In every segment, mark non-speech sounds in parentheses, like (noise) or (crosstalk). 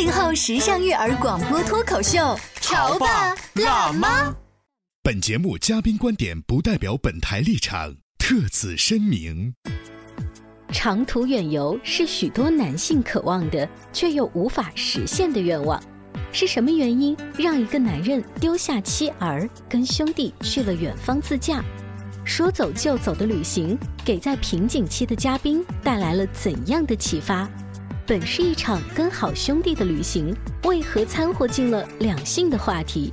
八零后时尚育儿广播脱口秀，潮爸辣妈。本节目嘉宾观点不代表本台立场，特此声明。长途远游是许多男性渴望的，却又无法实现的愿望。是什么原因让一个男人丢下妻儿，跟兄弟去了远方自驾？说走就走的旅行，给在瓶颈期的嘉宾带来了怎样的启发？本是一场跟好兄弟的旅行，为何掺和进了两性的话题？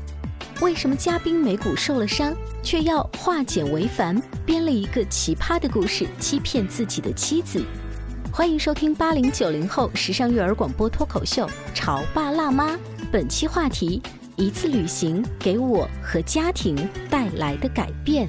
为什么嘉宾眉骨受了伤，却要化简为繁，编了一个奇葩的故事，欺骗自己的妻子？欢迎收听八零九零后时尚育儿广播脱口秀《潮爸辣妈》，本期话题：一次旅行给我和家庭带来的改变。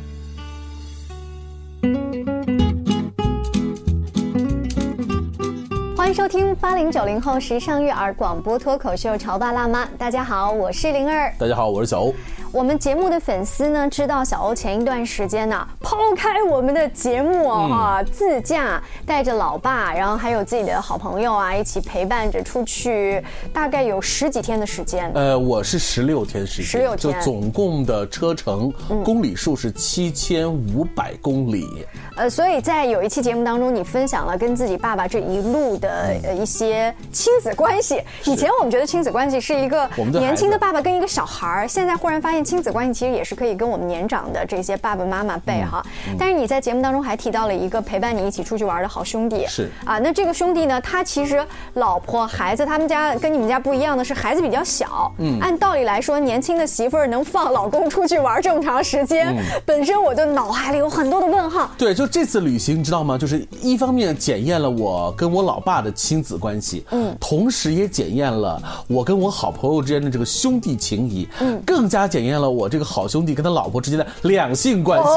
欢迎收听八零九零后时尚育儿广播脱口秀《潮爸辣妈》。大家好，我是灵儿。大家好，我是小欧。我们节目的粉丝呢，知道小欧前一段时间呢，抛开我们的节目哈，自驾带着老爸，然后还有自己的好朋友啊，一起陪伴着出去，大概有十几天的时间。呃，我是十六天时间，十六天，就总共的车程公里数是七千五百公里。呃，所以在有一期节目当中，你分享了跟自己爸爸这一路的呃一些亲子关系。以前我们觉得亲子关系是一个年轻的爸爸跟一个小孩儿，现在忽然发现亲子关系其实也是可以跟我们年长的这些爸爸妈妈辈哈。但是你在节目当中还提到了一个陪伴你一起出去玩的好兄弟，是啊，那这个兄弟呢，他其实老婆孩子他们家跟你们家不一样的是孩子比较小，嗯，按道理来说，年轻的媳妇儿能放老公出去玩这么长时间，本身我就脑海里有很多的问号。对，就。这次旅行你知道吗？就是一方面检验了我跟我老爸的亲子关系，嗯，同时也检验了我跟我好朋友之间的这个兄弟情谊，嗯，更加检验了我这个好兄弟跟他老婆之间的两性关系。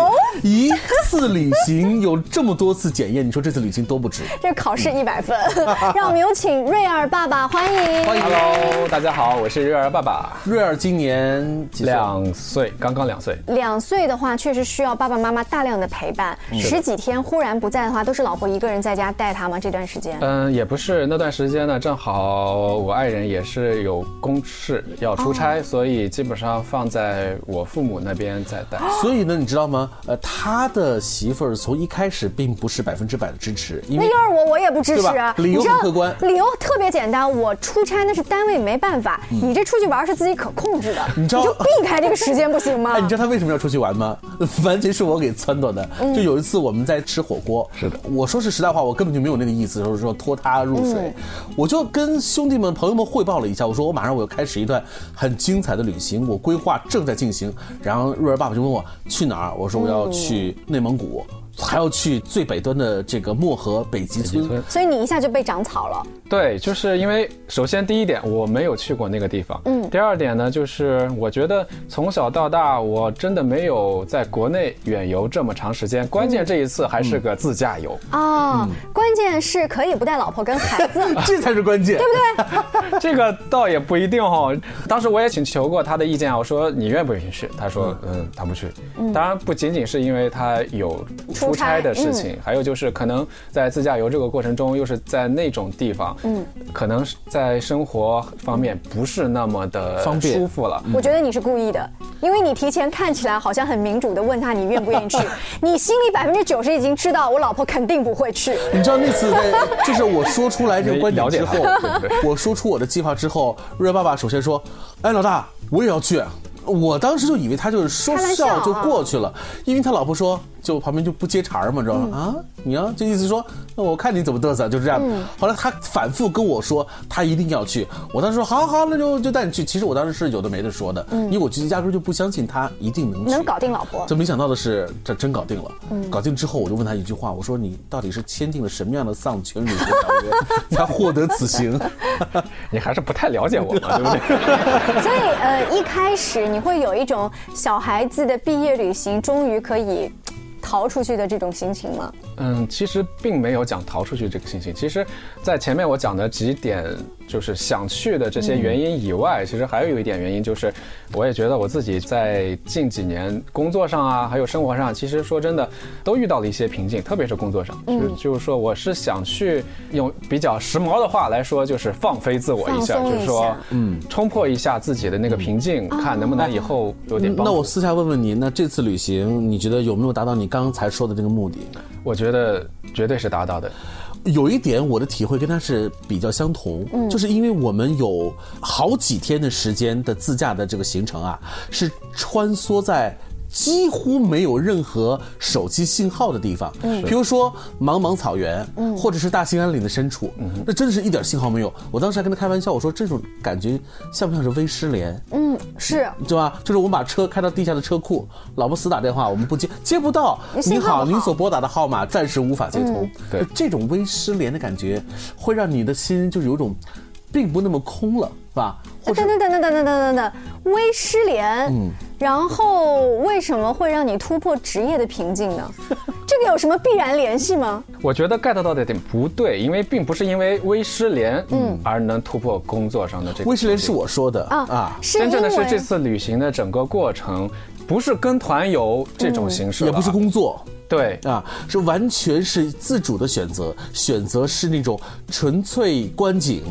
一次旅行有这么多次检验，你说这次旅行多不值？这考试一百分。(laughs) 让我们有请瑞尔爸爸，欢迎。欢迎，Hello，大家好，我是瑞尔爸爸。瑞尔今年两岁，刚刚两岁。两岁的话，确实需要爸爸妈妈大量的陪伴。十几天忽然不在的话，都是老婆一个人在家带他吗？这段时间？嗯，也不是，那段时间呢，正好我爱人也是有公事要出差，所以基本上放在我父母那边在带。(gasps) 所以呢，你知道吗？呃，他的媳妇儿从一开始并不是百分之百的支持，因为要是我，我也不支持啊。理由很客观，理由特别简单，我出差那是单位没办法，你这出去玩是自己可控制的，你知道？你就避开这个时间不行吗？(laughs) 哎，你知道他为什么要出去玩吗？(laughs) 完全是我给撺掇的。就有一次我们在。吃火锅是的，我说是实在话，我根本就没有那个意思，就是说拖他入水。我就跟兄弟们、朋友们汇报了一下，我说我马上我要开始一段很精彩的旅行，我规划正在进行。然后瑞儿爸爸就问我去哪儿，我说我要去内蒙古。还要去最北端的这个漠河北极村，所以你一下就被长草了。对，就是因为首先第一点我没有去过那个地方，嗯，第二点呢就是我觉得从小到大我真的没有在国内远游这么长时间，关键这一次还是个自驾游啊，关键是可以不带老婆跟孩子，(laughs) 这才是关键，对不对？(laughs) 这个倒也不一定哈。当时我也请求过他的意见，我说你愿不愿意去？他说嗯，他不去。当然不仅仅是因为他有。出差的事情，还有就是可能在自驾游这个过程中，又是在那种地方，嗯，可能在生活方面不是那么的方便舒服了。我觉得你是故意的，因为你提前看起来好像很民主的问他你愿不愿意去，(laughs) 你心里百分之九十已经知道我老婆肯定不会去。你知道那次在就是我说出来这个观点之后，(laughs) (laughs) 我说出我的计划之后，瑞爸爸首先说：“哎，老大，我也要去。”我当时就以为他就是说笑就过去了，因为他老婆说就旁边就不接茬儿嘛，知道吗？啊，你啊，就意思说，那我看你怎么嘚瑟，就这样。后来他反复跟我说，他一定要去。我当时说，好好，那就就带你去。其实我当时是有的没的说的，因为我就压根就不相信他一定能能搞定老婆。就没想到的是，这真搞定了。搞定之后，我就问他一句话，我说你到底是签订了什么样的丧权辱国条约，(laughs) 才获得此行？(laughs) 你还是不太了解我嘛，(laughs) 对不对？所以呃，一开始你会有一种小孩子的毕业旅行终于可以逃出去的这种心情吗？嗯，其实并没有讲逃出去这个信息。其实，在前面我讲的几点就是想去的这些原因以外，其实还有一点原因就是，我也觉得我自己在近几年工作上啊，还有生活上，其实说真的，都遇到了一些瓶颈，特别是工作上。就就是说，我是想去用比较时髦的话来说，就是放飞自我一下，就是说，嗯，冲破一下自己的那个瓶颈，看能不能以后有点帮助。那我私下问问你，那这次旅行你觉得有没有达到你刚才说的这个目的？我觉得绝对是达到的。有一点我的体会跟他是比较相同，就是因为我们有好几天的时间的自驾的这个行程啊，是穿梭在。几乎没有任何手机信号的地方，嗯，比如说茫茫草原，嗯，或者是大兴安岭的深处，嗯，那真的是一点信号没有。我当时还跟他开玩笑，我说这种感觉像不像是微失联？嗯，是，对吧？就是我们把车开到地下的车库，老婆死打电话，我们不接，接不到。你好，您所拨打的号码暂时无法接通。对，这种微失联的感觉，会让你的心就是有种，并不那么空了，是吧？等等等等等等等等等，微失联。嗯。然后为什么会让你突破职业的瓶颈呢？(laughs) 这个有什么必然联系吗？我觉得 get 到的点不对，因为并不是因为微失联，嗯，而能突破工作上的这个。微失联是我说的啊啊，真正的是这次旅行的整个过程，不是跟团游这种形式，也不是工作，对啊，是完全是自主的选择，选择是那种纯粹观景、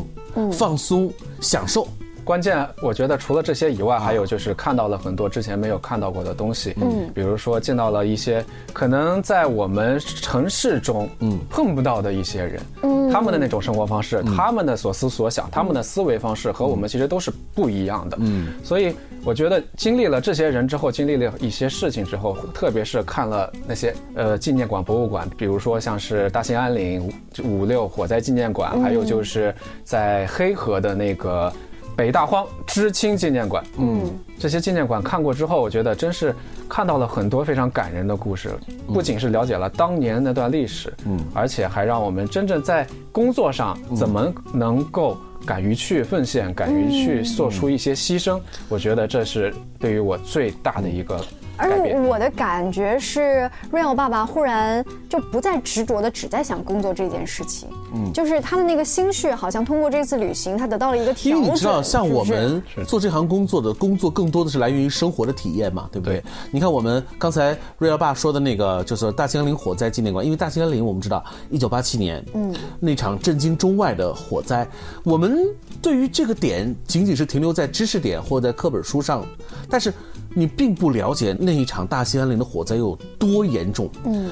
放松、享受。关键，我觉得除了这些以外，还有就是看到了很多之前没有看到过的东西。嗯，比如说见到了一些可能在我们城市中嗯碰不到的一些人，嗯，他们的那种生活方式，他们的所思所想，他们的思维方式和我们其实都是不一样的。嗯，所以我觉得经历了这些人之后，经历了一些事情之后，特别是看了那些呃纪念馆、博物馆，比如说像是大兴安岭五六火灾纪念馆，还有就是在黑河的那个。北大荒知青纪念馆，嗯，这些纪念馆看过之后，我觉得真是看到了很多非常感人的故事，不仅是了解了当年那段历史，嗯，而且还让我们真正在工作上怎么能够敢于去奉献，敢于去做出一些牺牲。我觉得这是对于我最大的一个。而我的感觉是，Real 爸爸忽然就不再执着的只在想工作这件事情，嗯，就是他的那个心绪好像通过这次旅行，他得到了一个调整。因为你知道，像我们做这行工作的工作，更多的是来源于生活的体验嘛，对不对？你看我们刚才 Real 爸说的那个，就是大兴安岭火灾纪念馆，因为大兴安岭我们知道，一九八七年，嗯，那场震惊中外的火灾，我们对于这个点仅仅是停留在知识点或在课本书上，但是。你并不了解那一场大兴安岭的火灾有多严重。嗯，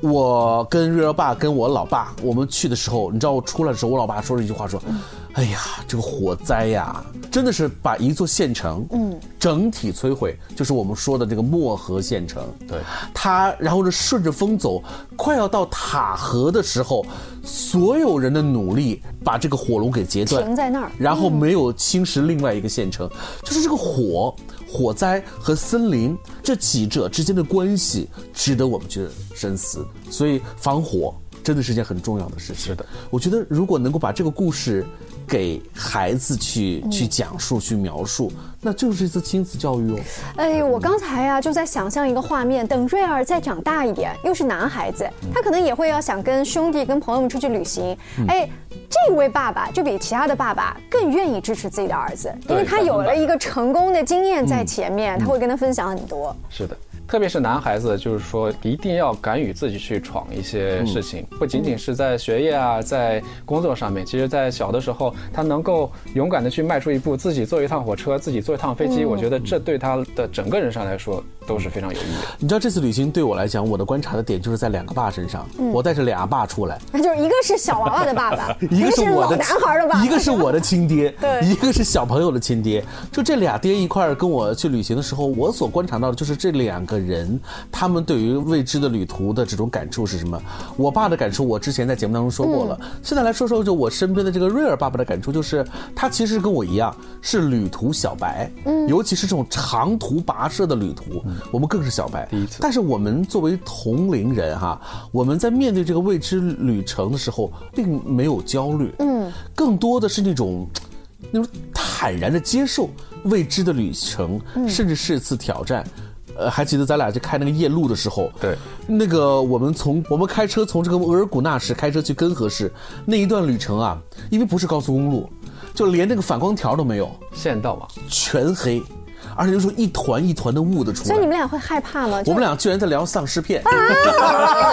我跟瑞儿爸跟我老爸，我们去的时候，你知道我出来的时候，我老爸说了一句话，说：“哎呀，这个火灾呀，真的是把一座县城，嗯，整体摧毁，就是我们说的这个漠河县城。对，它然后呢顺着风走，快要到塔河的时候，所有人的努力把这个火龙给截断，停在那儿，然后没有侵蚀另外一个县城，就是这个火。”火灾和森林这几者之间的关系值得我们去深思，所以防火真的是件很重要的事情。是的，我觉得如果能够把这个故事给孩子去去讲述、去描述，那就是一次亲子教育哦。哎，我刚才呀就在想象一个画面，等瑞儿再长大一点，又是男孩子，他可能也会要想跟兄弟、跟朋友们出去旅行。哎。这位爸爸就比其他的爸爸更愿意支持自己的儿子，因为他有了一个成功的经验在前面，他会跟他分享很多。是的。特别是男孩子，就是说一定要敢于自己去闯一些事情，不仅仅是在学业啊，在工作上面。其实，在小的时候，他能够勇敢的去迈出一步，自己坐一趟火车，自己坐一趟飞机，我觉得这对他的整个人生来说都是非常有意义的。你知道这次旅行对我来讲，我的观察的点就是在两个爸身上，我带着俩爸出来，(laughs) 那就是一个是小娃娃的爸爸，(laughs) 一个是我的老男孩的爸爸，一个是我的亲爹，(laughs) 对一个是小朋友的亲爹。就这俩爹一块儿跟我去旅行的时候，我所观察到的就是这两个人，他们对于未知的旅途的这种感触是什么？我爸的感触，我之前在节目当中说过了。现在来说说，就我身边的这个瑞尔爸爸的感触，就是他其实跟我一样是旅途小白，嗯，尤其是这种长途跋涉的旅途，我们更是小白。第一次但是我们作为同龄人哈，我们在面对这个未知旅程的时候，并没有焦虑，嗯，更多的是那种。那种坦然的接受未知的旅程，甚至是一次挑战。呃，还记得咱俩去开那个夜路的时候，对，那个我们从我们开车从这个额尔古纳市开车去根河市那一段旅程啊，因为不是高速公路，就连那个反光条都没有，县道嘛，全黑，而且就是一团一团的雾的出来。所以你们俩会害怕吗？我们俩居然在聊丧尸片。啊！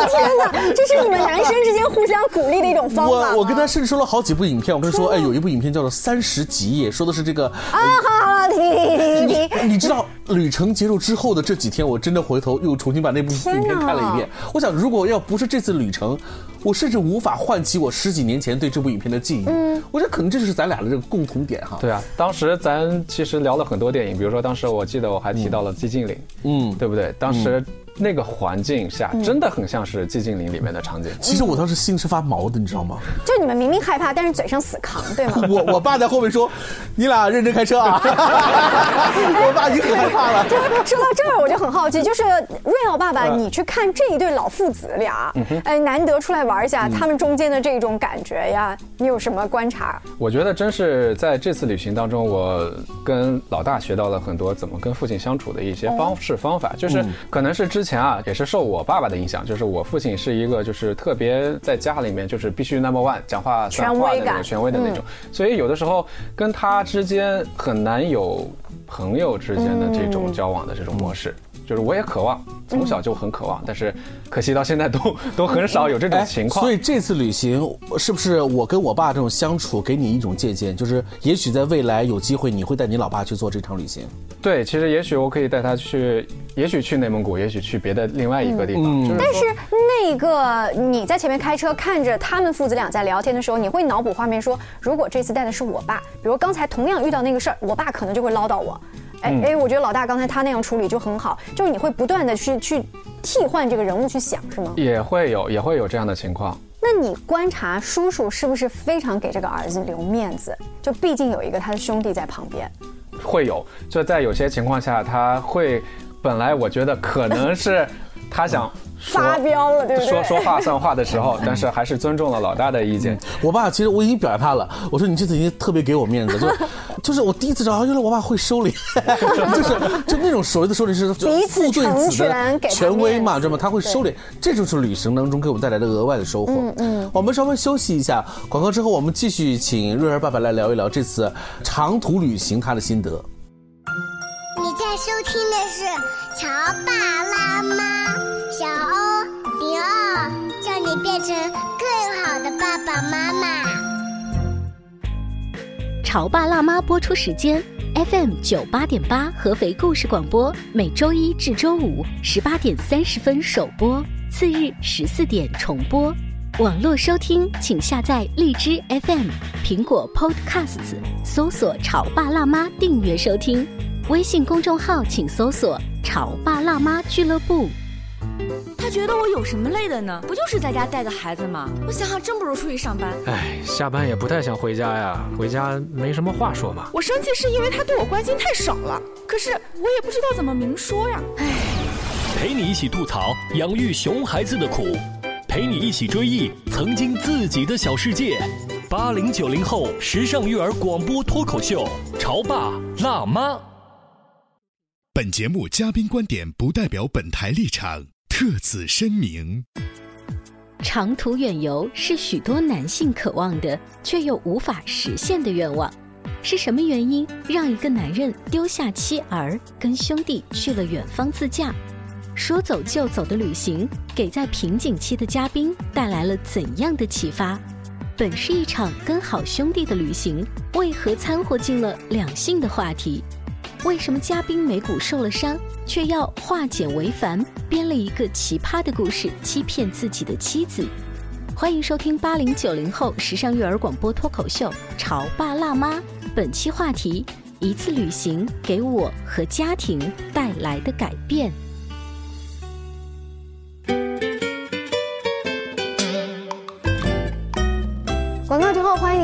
天哪，这是你们男生之间互相鼓励的一种方法我我跟他甚至说了好几部影片，我跟他说，哎，有一部影片叫做《三十极夜》，说的是这个。啊，好好好，停停停停停。你知道旅程结束之后的这几天，我真的回头又重新把那部影片看了一遍。我想，如果要不是这次旅程，我甚至无法唤起我十几年前对这部影片的记忆。嗯，我觉得可能这就是咱俩的这个共同点哈。对啊，当时咱其实聊了很多电影，比如说当时我记得我还提到了《寂静岭》，嗯，对不对？当时那个环境下真的很像是《寂静岭》里面的场景。其实我当时心是发毛的，你知道吗？就你们明明害怕，但是嘴上死扛，对吗？(laughs) 我我爸在后面说：“你俩认真开车啊！” (laughs) 我爸已经很害怕了。(laughs) 就说到这儿，我就很好奇，就是瑞奥爸爸，你去看这一对老父子俩，哎，难得出来玩一下，他们中间的这种感觉呀，你有什么观察？我觉得真是在这次旅行当中，我跟老大学到了很多怎么跟父亲相处的一些方式方法。就是可能是之前啊，也是受我爸爸的影响，就是我父亲是一个就是特别在家里面就是必须 number one，讲话算话的那种权威感。权威的那种，所以有的时候跟他之间很难有朋友之间的这种交往的这种模式。就是我也渴望，从小就很渴望，但是可惜到现在都都很少有这种情况。所以这次旅行是不是我跟我爸这种相处给你一种借鉴？就是也许在未来有机会，你会带你老爸去做这场旅行。对，其实也许我可以带他去，也许去内蒙古，也许去别的另外一个地方。就是但是那个你在前面开车看着他们父子俩在聊天的时候，你会脑补画面说，如果这次带的是我爸，比如刚才同样遇到那个事儿，我爸可能就会唠叨我。哎哎，我觉得老大刚才他那样处理就很好，就是你会不断的去去替换这个人物去想，是吗？也会有也会有这样的情况。那你观察叔叔是不是非常给这个儿子留面子？就毕竟有一个他的兄弟在旁边。会有，就在有些情况下，他会，本来我觉得可能是他想说发飙了，对不对？说说话算话的时候，(laughs) 但是还是尊重了老大的意见。我爸其实我已经表扬他了，我说你这次已经特别给我面子，就 (laughs) 就是我第一次知道，原来我爸会收敛，(laughs) 就是就那种所谓的收敛是彼此父对子成全的给权威嘛，知道吗？他会收敛，这就是旅行当中给我们带来的额外的收获。嗯嗯，我们稍微休息一下，广告之后我们继续请瑞儿爸爸来聊一聊这次长途旅行他的心得。你在收听的是《乔爸拉妈》，小欧零二，叫你变成更好的爸爸妈妈。《潮爸辣妈》播出时间：FM 九八点八合肥故事广播，每周一至周五十八点三十分首播，次日十四点重播。网络收听，请下载荔枝 FM、苹果 Podcasts，搜索“潮爸辣妈”订阅收听。微信公众号请搜索“潮爸辣妈俱乐部”。他觉得我有什么累的呢？不就是在家带个孩子吗？我想想，真不如出去上班。哎，下班也不太想回家呀，回家没什么话说嘛。我生气是因为他对我关心太少了，可是我也不知道怎么明说呀。陪你一起吐槽养育熊孩子的苦，陪你一起追忆曾经自己的小世界。八零九零后时尚育儿广播脱口秀，潮爸辣妈。本节目嘉宾观点不代表本台立场，特此声明。长途远游是许多男性渴望的，却又无法实现的愿望。是什么原因让一个男人丢下妻儿，跟兄弟去了远方自驾？说走就走的旅行，给在瓶颈期的嘉宾带来了怎样的启发？本是一场跟好兄弟的旅行，为何掺和进了两性的话题？为什么嘉宾美谷受了伤，却要化简为繁，编了一个奇葩的故事欺骗自己的妻子？欢迎收听八零九零后时尚育儿广播脱口秀《潮爸辣妈》，本期话题：一次旅行给我和家庭带来的改变。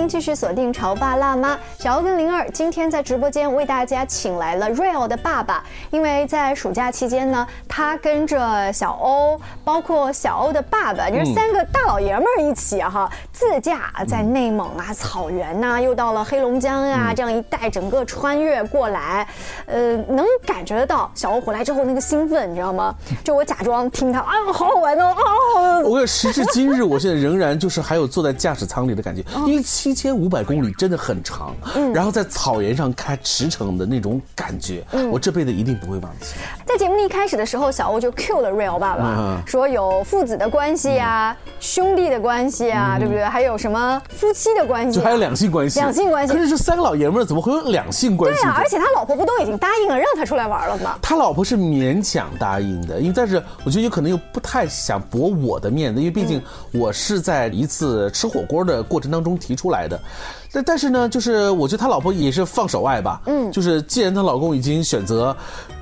迎继续锁定《潮爸辣妈》。小欧跟灵儿今天在直播间为大家请来了 Real 的爸爸，因为在暑假期间呢，他跟着小欧，包括小欧的爸爸，就是三个大老爷们儿一起哈，自驾在内蒙啊、草原呐，又到了黑龙江啊这样一带，整个穿越过来，呃，能感觉得到小欧回来之后那个兴奋，你知道吗？(laughs) 就我假装听他，啊，好好玩哦，啊，我时至今日，我现在仍然就是还有坐在驾驶舱里的感觉。因为七千五百公里真的很长，然后在草原上开驰骋的那种感觉，我这辈子一定不会忘记。在节目一开始的时候，小欧就 Q 了 Real 爸爸，说有父子的关系啊，兄弟的关系啊，对不对？还有什么夫妻的关系？就还有两性关系。两性关系。可是这三个老爷们儿怎么会有两性关系？对啊，而且他老婆不都已经答应了让他出来玩了吗？他老婆是勉强答应的，因为但是我觉得有可能又不太想驳我的面子，因为毕竟我是在一次吃火锅的过程当中。提出来的，但但是呢，就是我觉得他老婆也是放手爱吧，嗯，就是既然她老公已经选择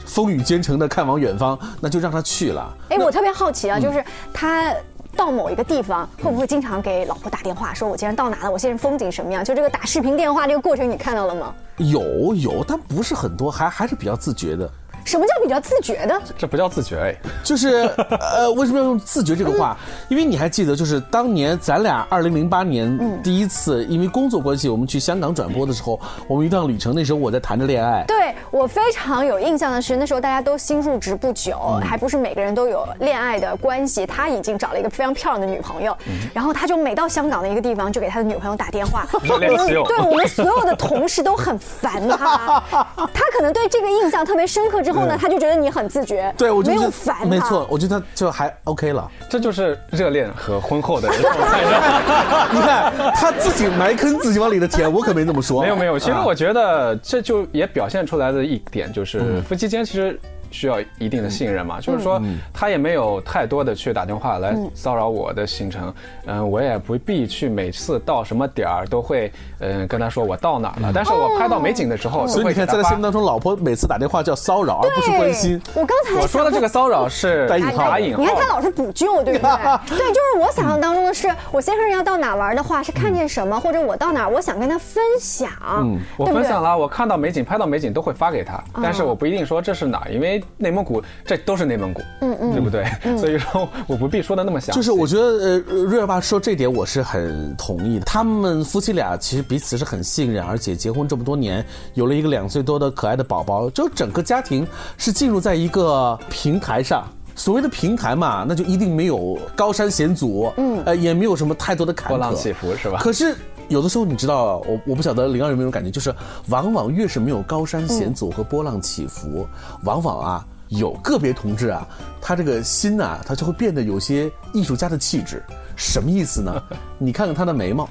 风雨兼程的看往远方，那就让他去了。哎，我特别好奇啊，就是他到某一个地方，会不会经常给老婆打电话，说我今天到哪了，我现在风景什么样？就这个打视频电话这个过程，你看到了吗？有有，但不是很多，还还是比较自觉的。什么叫比较自觉的？这不叫自觉哎，就是呃，(laughs) 为什么要用自觉这个话？因为你还记得，就是当年咱俩二零零八年第一次因为工作关系，我们去香港转播的时候，我们一段旅程，那时候我在谈着恋爱。对我非常有印象的是，那时候大家都新入职不久，还不是每个人都有恋爱的关系。他已经找了一个非常漂亮的女朋友，然后他就每到香港的一个地方，就给他的女朋友打电话。(laughs) 对我们所有的同事都很烦他，(laughs) 他可能对这个印象特别深刻。之后呢，他就觉得你很自觉，对我没有烦没错，我觉得就还 OK 了。这就是热恋和婚后的。你看他自己埋坑，自己往里的填，我可没那么说。没有没有，其实我觉得这就也表现出来的一点就是，夫妻间其实。需要一定的信任嘛，就是说他也没有太多的去打电话来骚扰我的行程，嗯，我也不必去每次到什么点儿都会嗯跟他说我到哪儿了，但是我拍到美景的时候，所以你看在他心目当中，老婆每次打电话叫骚扰，而不是关心。我刚才我说的这个骚扰是打引号，引号。你看他老是补救，对不对？(laughs) 对，就是我想象当中的是，我先生要到哪玩的话，是看见什么，或者我到哪，我想跟他分享。嗯，我分享了，我看到美景，拍到美景都会发给他，但是我不一定说这是哪，因为内蒙古这都是内蒙古，嗯嗯，对不对？所以说我不必说的那么详细。就是我觉得呃，瑞尔爸说这点我是很同意的。他们夫妻俩其实彼此是很信任，而且结婚这么多年，有了一个两岁多的可爱的宝宝，就整个家庭是进入在一个平台上。所谓的平台嘛，那就一定没有高山险阻，嗯，呃，也没有什么太多的坎坷波浪起伏，是吧？可是。有的时候你知道，我我不晓得零二有没有感觉，就是往往越是没有高山险阻和波浪起伏，往往啊有个别同志啊，他这个心呐，他就会变得有些艺术家的气质。什么意思呢？(laughs) 你看看他的眉毛。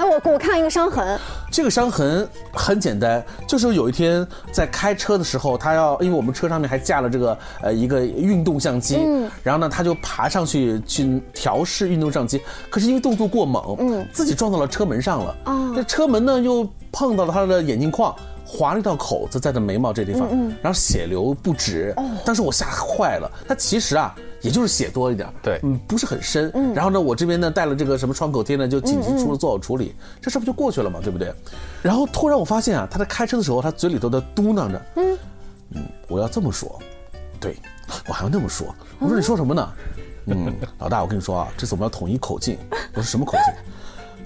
哎，我我看一个伤痕。这个伤痕很简单，就是有一天在开车的时候，他要因为我们车上面还架了这个呃一个运动相机，嗯，然后呢他就爬上去去调试运动相机，可是因为动作过猛，嗯，自己撞到了车门上了，啊，这车门呢又碰到了他的眼镜框。划了一道口子在他眉毛这地方，嗯然后血流不止。当时我吓坏了。他其实啊，也就是血多一点，对，嗯，不是很深。然后呢，我这边呢带了这个什么创口贴呢，就紧急出了做好处理，这事不就过去了嘛，对不对？然后突然我发现啊，他在开车的时候，他嘴里头在嘟囔着，嗯嗯，我要这么说，对我还要那么说。我说你说什么呢？嗯，老大，我跟你说啊，这次我们要统一口径。我说什么口径？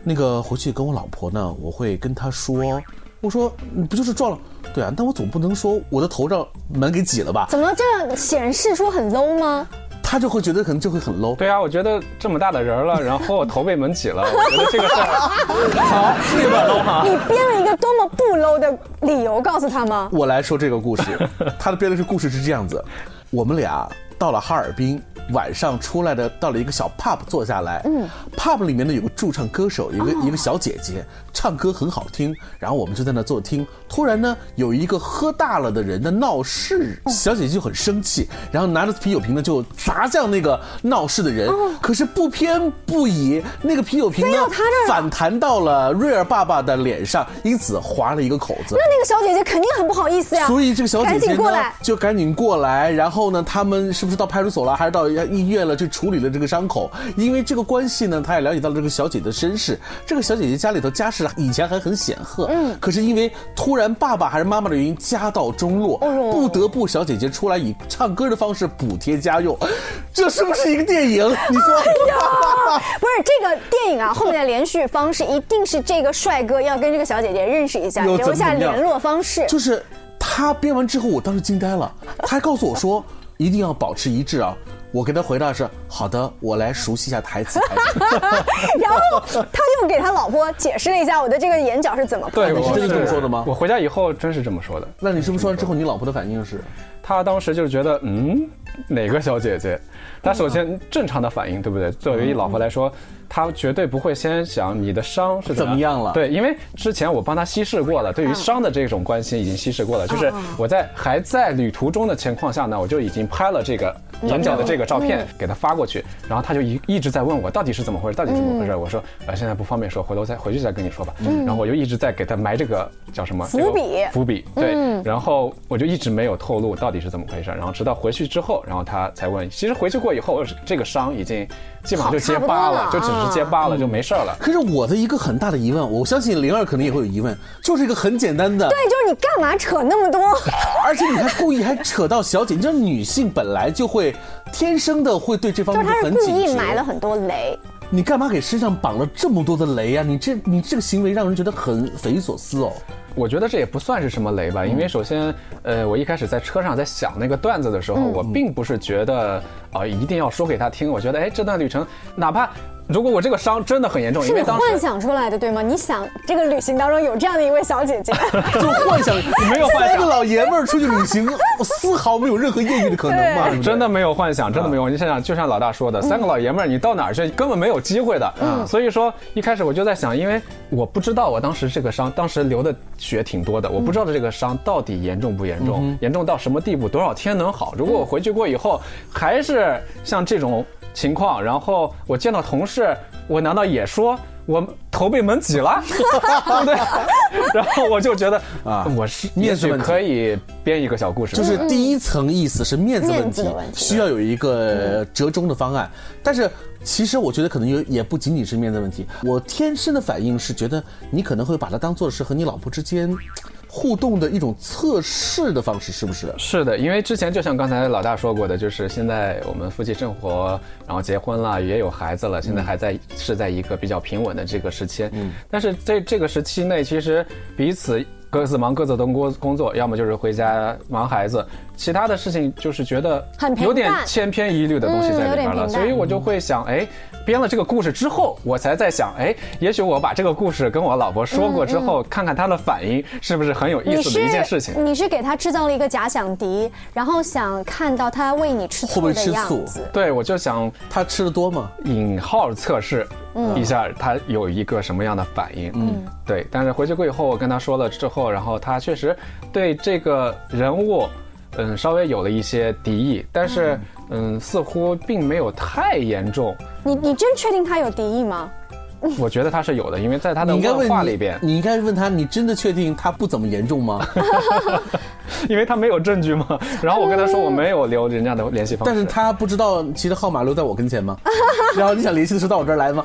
那个回去跟我老婆呢，我会跟她说。我说你不就是撞了？对啊，但我总不能说我的头让门给挤了吧？怎么这样显示出很 low 吗？他就会觉得可能就会很 low。对啊，我觉得这么大的人了，然后头被门挤了，(laughs) 我觉得这个事儿好有点 low 哈。你编了一个多么不 low 的理由告诉他吗？我来说这个故事，他的编的是故事是这样子：我们俩到了哈尔滨，晚上出来的，到了一个小 pub 坐下来。嗯，pub 里面呢有个驻唱歌手，一个、一个小姐姐，唱歌很好听。然后我们就在那坐听，突然呢有一个喝大了的人的闹事，小姐姐就很生气，然后拿着啤酒瓶呢就砸向那个闹事的人。可是不偏不倚，那个啤酒瓶呢反弹到了瑞尔爸爸的脸上，因此划了一个口子。那那个小姐姐肯定很不好意思呀。所以这个小姐姐赶紧过呢来，就赶紧过来，然后呢，他们是不是到派出所了，还是到医院了，去处理了这个伤口？因为这个关系呢，他也了解到了这个小姐的身世。这个小姐姐家里头家世以前还很显赫，嗯，可是因为突然爸爸还是妈妈的原因，家道中落，不得不小姐姐出来以唱歌的方式补贴家用，这是不是一个电影？你说？(laughs) 不是这个电影啊，后面的连续方式一定是这个帅哥要跟这个小姐姐认识一下，留下联络方式。就是他编完之后，我当时惊呆了，他还告诉我说一定要保持一致啊。我给他回答是好的，我来熟悉一下台词。(laughs) 然后他又给他老婆解释了一下我的这个眼角是怎么对，碰的。我是真的这么说的吗我回家以后真是这么说的。那你是不是说完之后，你老婆的反应是？她当时就觉得，嗯，哪个小姐姐？她首先正常的反应，对不对？作为老婆来说，她绝对不会先想你的伤是怎么样了对，因为之前我帮她稀释过了，对于伤的这种关心已经稀释过了。就是我在还在旅途中的情况下呢，我就已经拍了这个眼角的这个照片给他发过去，然后他就一一直在问我到底是怎么回事，到底怎么回事？我说呃现在不方便说，回头再回去再跟你说吧。然后我就一直在给他埋这个叫什么伏笔伏笔，对，然后我就一直没有透露到底是怎么回事，然后直到回去之后，然后他才问，其实回去过以后，这个伤已经基本上就结疤了，就只是结疤了，就没事儿了。可是我的一个很大的疑问，我相信灵儿可能也会有疑问，就是一个很简单的，对，就是你干嘛扯那么多？(laughs) 而且你还故意还扯到小姐，你知道女性本来就会天生的会对这方面就是他是故很警觉。意埋了很多雷。你干嘛给身上绑了这么多的雷啊？你这你这个行为让人觉得很匪夷所思哦。我觉得这也不算是什么雷吧，因为首先，呃，我一开始在车上在想那个段子的时候，我并不是觉得啊、一定要说给他听。我觉得，哎，这段旅程，哪怕如果我这个伤真的很严重，是你因为当时幻想出来的，对吗？你想这个旅行当中有这样的一位小姐姐，就幻想没有幻想三个老爷们儿出去旅行，丝毫没有任何艳遇的可能嘛？真的没有幻想，真的没有。你想想，就像老大说的，三个老爷们儿，你到哪儿去根本没有机会的。所以说一开始我就在想，因为我不知道我当时这个伤，当时流的血挺多的，我不知道这个伤到底严重不严重，严重到什么地步，多少天能好。如果我回去过以后还是像这种情况，然后我见到同事，我难道也说？我头被门挤了，对 (laughs) 不对？然后我就觉得啊啊，我是面子问题也许可以编一个小故事，就是第一层意思是面子问，题需要有一个折中的方案。但是其实我觉得可能也也不仅仅是面子问题，我天生的反应是觉得你可能会把它当做是和你老婆之间互动的一种测试的方式，是不是？是的，因为之前就像刚才老大说过的，就是现在我们夫妻生活，然后结婚了，也有孩子了，现在还在是在一个比较平稳的这个时期。嗯，但是在这个时期内，其实彼此各自忙各自的工工作，要么就是回家忙孩子，其他的事情就是觉得有点千篇一律的东西嗯在里面了，所以我就会想，哎，编了这个故事之后，我才在想，哎，也许我把这个故事跟我老婆说过之后，看看她的反应是不是很有意思的一件事情。你是给她制造了一个假想敌，然后想看到她为你吃醋会不会吃醋。对，我就想她吃的多吗？引号测试一下他有一个什么样的反应。嗯，对。但是回去过以后，我跟他说了之后，然后他确实对这个人物，嗯，稍微有了一些敌意，但是嗯，似乎并没有太严重。你你真确定他有敌意吗？(laughs) 我觉得他是有的，因为在他的你应该问问话里边，你应该问他，你真的确定他不怎么严重吗？(laughs) (laughs) 因为他没有证据嘛。然后我跟他说我没有留人家的联系方式，但是他不知道其实号码留在我跟前吗？然后你想联系的时候到我这儿来吗？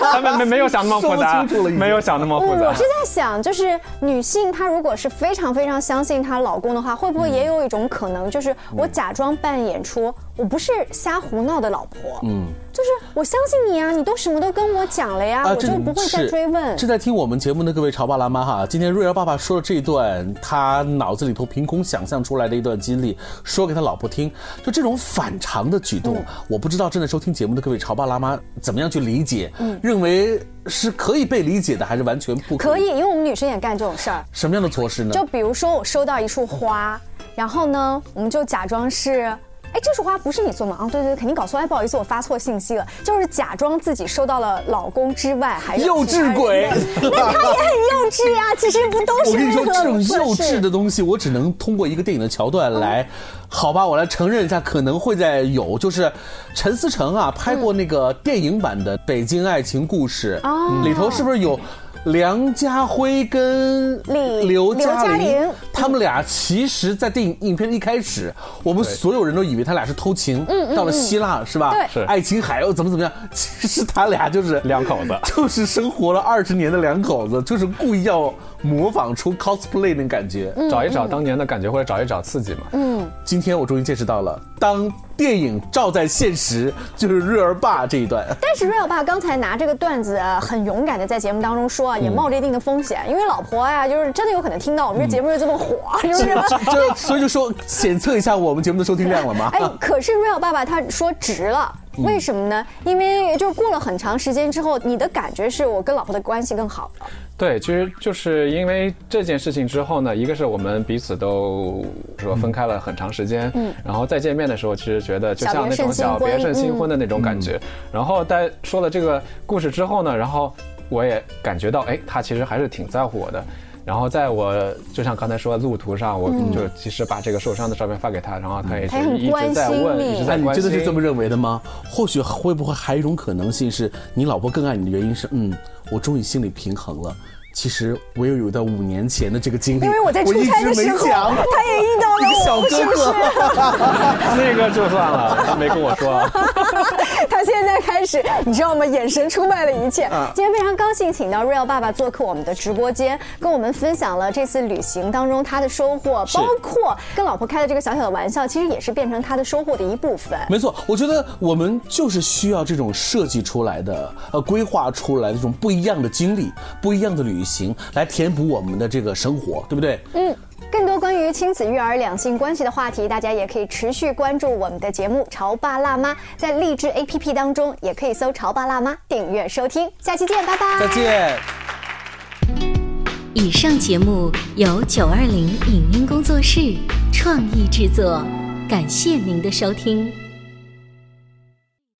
他没没没有想那么复杂清楚了已，经没有想那么复杂我是。在想，就是女性她如果是非常非常相信她老公的话，会不会也有一种可能，就是我假装扮演出我不是瞎胡闹的老婆，嗯，就是我相信你啊，你都什么都跟我讲了呀，我就不会再追问。正在听我们节目的各位潮爸辣妈哈，今天瑞儿爸爸说了这一段他脑子里头凭空想象出来的一段经历，说给他老婆听。就这种反常的举动，我不知道正在收听节目的各位潮爸辣妈怎么样去理解，认为是可以被理解的，还是完全不可以，因为我们女生也干这种事儿。什么样的措施呢？就比如说我收到一束花，然后呢，我们就假装是哎，这束花不是你送的啊？对对，肯定搞错。哎，不好意思，我发错信息了，就是假装自己收到了老公之外，还有幼稚鬼。(laughs) 那他也很幼稚呀，其实不都是？我跟你说，这种幼稚的东西，我只能通过一个电影的桥段来，好吧，我来承认一下，可能会在有，就是陈思诚啊拍过那个电影版的《北京爱情故事》，里头是不是有？梁家辉跟刘嘉玲，他们俩其实，在电影影片一开始，我们所有人都以为他俩是偷情，到了希腊是吧？是。爱琴海又怎么怎么样？(laughs) 其实他俩就是两口子，(laughs) 就是生活了二十年的两口子，就是故意要模仿出 cosplay 那感觉，找一找当年的感觉，或者找一找刺激嘛。嗯，今天我终于见识到了当。电影照在现实，就是瑞儿爸这一段。(laughs) 但是瑞儿爸刚才拿这个段子很勇敢的在节目当中说啊，也冒着一定的风险，因为老婆呀，就是真的有可能听到我们这节目又这么火，是不是？(laughs) 就所以就说检测一下我们节目的收听量了吗？哎，可是瑞儿爸爸他说值了。为什么呢？因为就过了很长时间之后，你的感觉是我跟老婆的关系更好了。对，其实就是因为这件事情之后呢，一个是我们彼此都说分开了很长时间，嗯，然后再见面的时候，其实觉得就像那种小别胜新婚的那种感觉。然后在说了这个故事之后呢，然后我也感觉到，哎，他其实还是挺在乎我的。然后在我就像刚才说的路途上，我就其实把这个受伤的照片发给他，然后他也是一直在问，一直在关心。你真的是这么认为的吗？或许会不会还有一种可能性是你老婆更爱你的原因是，嗯，我终于心里平衡了。其实我又有一段五年前的这个经历，因为我在出差的时候，他也遇到了小哥哥，(laughs) 那个就算了，他没跟我说。(laughs) 他现在开始，你知道吗？眼神出卖了一切。今天非常高兴，请到 Real 爸爸做客我们的直播间，跟我们分享了这次旅行当中他的收获，包括跟老婆开的这个小小的玩笑，其实也是变成他的收获的一部分。没错，我觉得我们就是需要这种设计出来的、呃规划出来的这种不一样的经历，不一样的旅。旅行来填补我们的这个生活，对不对？嗯，更多关于亲子育儿、两性关系的话题，大家也可以持续关注我们的节目《潮爸辣妈》。在荔枝 APP 当中，也可以搜“潮爸辣妈”订阅收听。下期见，拜拜！再见。以上节目由九二零影音工作室创意制作，感谢您的收听。